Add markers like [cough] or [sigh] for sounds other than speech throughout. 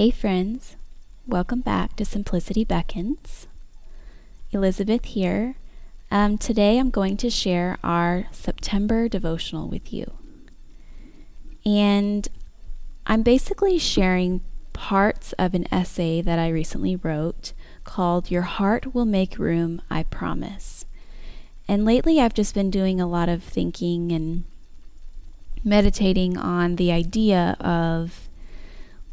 Hey, friends. Welcome back to Simplicity Beckons. Elizabeth here. Um, today I'm going to share our September devotional with you. And I'm basically sharing parts of an essay that I recently wrote called Your Heart Will Make Room, I Promise. And lately I've just been doing a lot of thinking and meditating on the idea of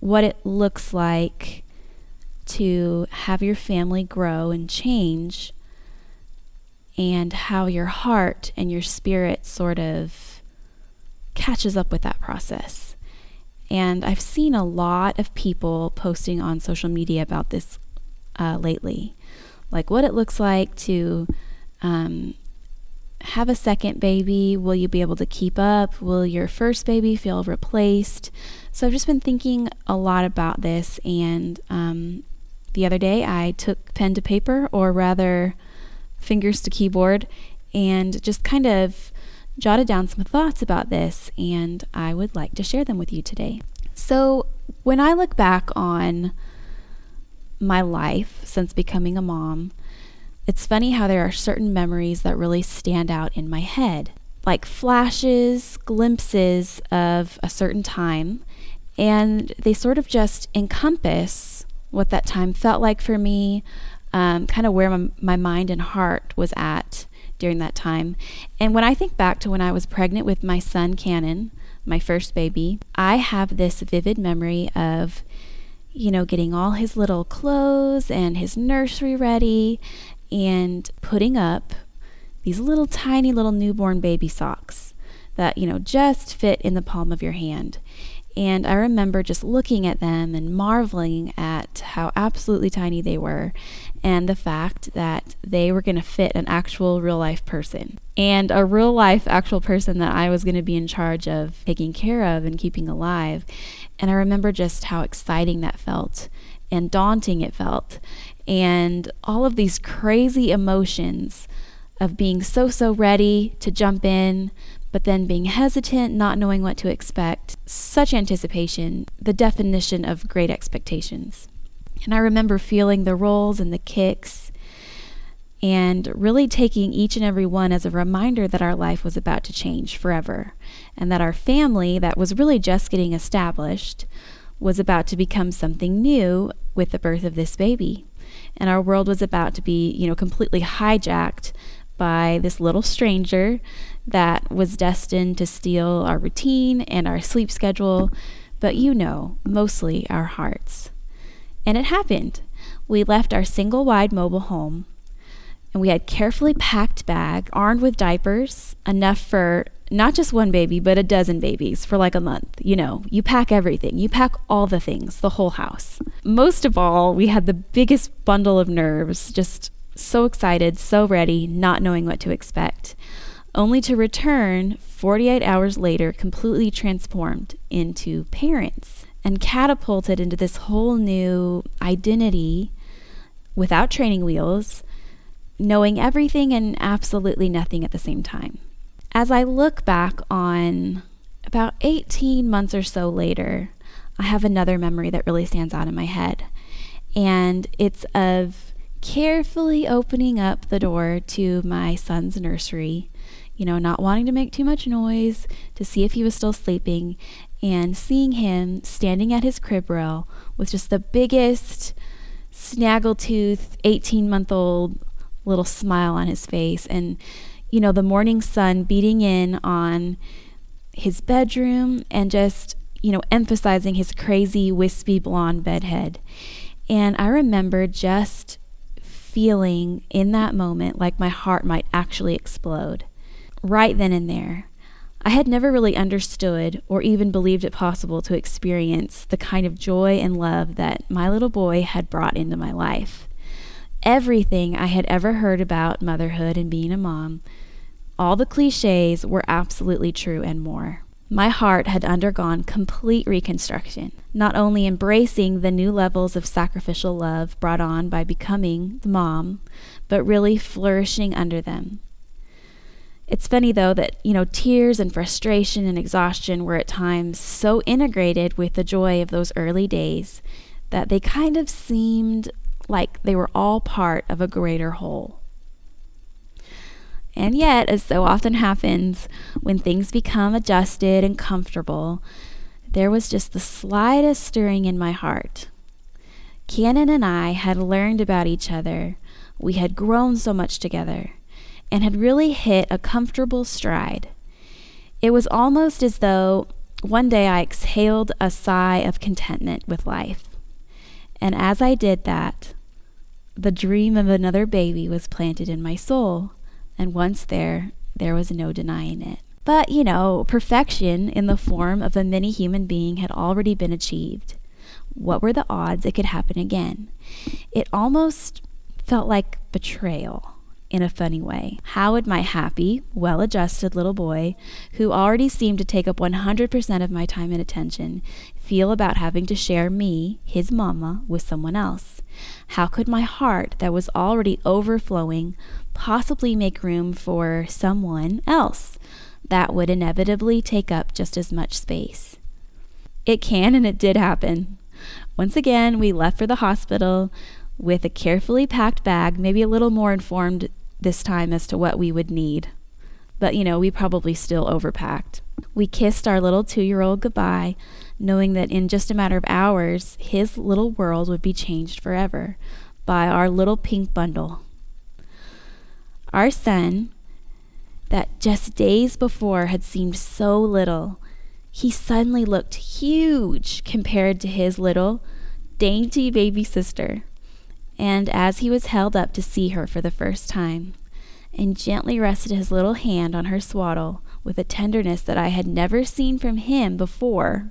what it looks like to have your family grow and change, and how your heart and your spirit sort of catches up with that process. And I've seen a lot of people posting on social media about this uh, lately, like what it looks like to um, have a second baby? Will you be able to keep up? Will your first baby feel replaced? So I've just been thinking a lot about this, and um, the other day I took pen to paper, or rather, fingers to keyboard, and just kind of jotted down some thoughts about this, and I would like to share them with you today. So, when I look back on my life since becoming a mom, it's funny how there are certain memories that really stand out in my head, like flashes, glimpses of a certain time, and they sort of just encompass what that time felt like for me, um, kind of where my, my mind and heart was at during that time. And when I think back to when I was pregnant with my son, Cannon, my first baby, I have this vivid memory of you know, getting all his little clothes and his nursery ready and putting up these little tiny little newborn baby socks that, you know, just fit in the palm of your hand. And I remember just looking at them and marveling at how absolutely tiny they were and the fact that they were going to fit an actual real life person and a real life actual person that I was going to be in charge of taking care of and keeping alive. And I remember just how exciting that felt and daunting it felt and all of these crazy emotions of being so, so ready to jump in, but then being hesitant, not knowing what to expect. Such anticipation, the definition of great expectations. And I remember feeling the rolls and the kicks and really taking each and every one as a reminder that our life was about to change forever and that our family, that was really just getting established, was about to become something new with the birth of this baby and our world was about to be, you know, completely hijacked by this little stranger that was destined to steal our routine and our sleep schedule, but you know, mostly our hearts. And it happened. We left our single wide mobile home and we had carefully packed bag armed with diapers, enough for not just one baby, but a dozen babies for like a month. You know, you pack everything, you pack all the things, the whole house. Most of all, we had the biggest bundle of nerves, just so excited, so ready, not knowing what to expect, only to return 48 hours later completely transformed into parents and catapulted into this whole new identity without training wheels, knowing everything and absolutely nothing at the same time. As I look back on about 18 months or so later, I have another memory that really stands out in my head. And it's of carefully opening up the door to my son's nursery, you know, not wanting to make too much noise to see if he was still sleeping, and seeing him standing at his crib rail with just the biggest snaggletooth 18 month old little smile on his face and you know, the morning sun beating in on his bedroom and just, you know, emphasizing his crazy, wispy blonde bedhead. And I remember just feeling in that moment like my heart might actually explode right then and there. I had never really understood or even believed it possible to experience the kind of joy and love that my little boy had brought into my life. Everything I had ever heard about motherhood and being a mom all the cliches were absolutely true and more. My heart had undergone complete reconstruction, not only embracing the new levels of sacrificial love brought on by becoming the mom, but really flourishing under them. It's funny though that, you know, tears and frustration and exhaustion were at times so integrated with the joy of those early days that they kind of seemed like they were all part of a greater whole. And yet, as so often happens, when things become adjusted and comfortable, there was just the slightest stirring in my heart. Cannon and I had learned about each other. We had grown so much together and had really hit a comfortable stride. It was almost as though one day I exhaled a sigh of contentment with life. And as I did that, the dream of another baby was planted in my soul. And once there, there was no denying it. But, you know, perfection in the form of a mini human being had already been achieved. What were the odds it could happen again? It almost felt like betrayal in a funny way. How would my happy, well adjusted little boy, who already seemed to take up 100% of my time and attention, feel about having to share me, his mama, with someone else? How could my heart, that was already overflowing, possibly make room for someone else that would inevitably take up just as much space? It can and it did happen. Once again, we left for the hospital with a carefully packed bag, maybe a little more informed this time as to what we would need. But, you know, we probably still overpacked. We kissed our little two year old goodbye, knowing that in just a matter of hours, his little world would be changed forever by our little pink bundle. Our son, that just days before had seemed so little, he suddenly looked huge compared to his little, dainty baby sister and as he was held up to see her for the first time, and gently rested his little hand on her swaddle with a tenderness that I had never seen from him before,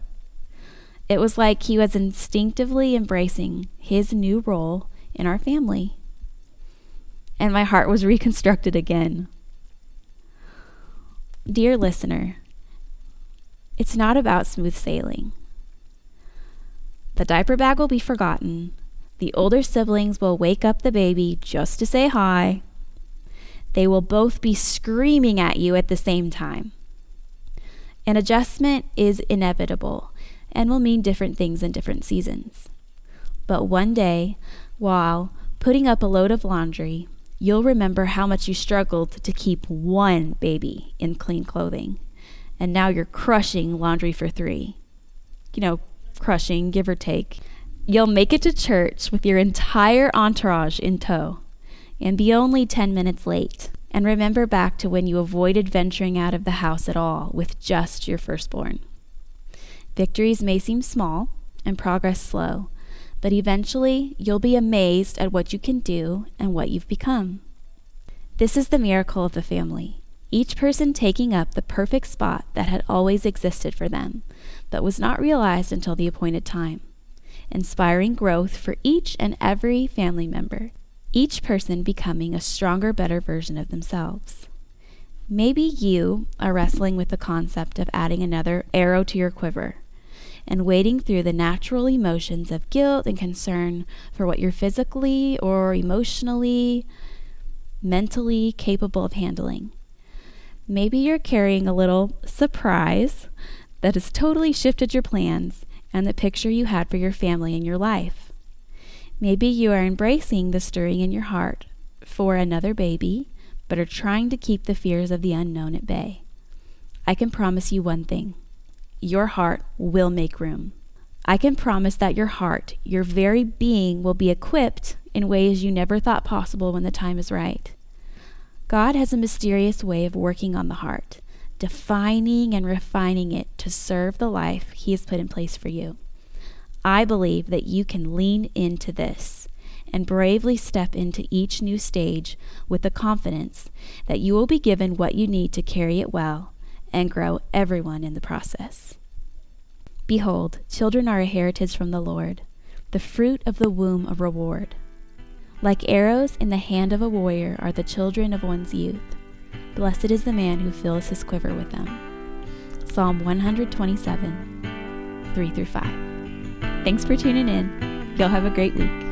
it was like he was instinctively embracing his new role in our family. And my heart was [laughs] reconstructed again. Dear listener, it's not about smooth sailing. The diaper bag will be forgotten, the older siblings will wake up the baby just to say hi. They will both be screaming at you at the same time. An adjustment is inevitable and will mean different things in different seasons. But one day, while putting up a load of laundry, you'll remember how much you struggled to keep one baby in clean clothing. And now you're crushing laundry for three. You know, crushing, give or take. You'll make it to church with your entire entourage in tow and be only 10 minutes late. And remember back to when you avoided venturing out of the house at all with just your firstborn. Victories may seem small and progress slow, but eventually you'll be amazed at what you can do and what you've become. This is the miracle of the family, each person taking up the perfect spot that had always existed for them, but was not realized until the appointed time inspiring growth for each and every family member, each person becoming a stronger, better version of themselves. Maybe you are wrestling with the concept of adding another arrow to your quiver and wading through the natural emotions of guilt and concern for what you're physically or emotionally, mentally capable of handling. Maybe you're carrying a little surprise that has totally shifted your plans and the picture you had for your family and your life. Maybe you are embracing the stirring in your heart for another baby, but are trying to keep the fears of the unknown at bay. I can promise you one thing your heart will make room. I can promise that your heart, your very being, will be equipped in ways you never thought possible when the time is right. God has a mysterious way of working on the heart defining and refining it to serve the life He has put in place for you. I believe that you can lean into this and bravely step into each new stage with the confidence that you will be given what you need to carry it well and grow everyone in the process. Behold, children are a heritage from the Lord, the fruit of the womb a reward. Like arrows in the hand of a warrior are the children of one's youth. Blessed is the man who fills his quiver with them. Psalm 127, 3 through 5. Thanks for tuning in. Y'all have a great week.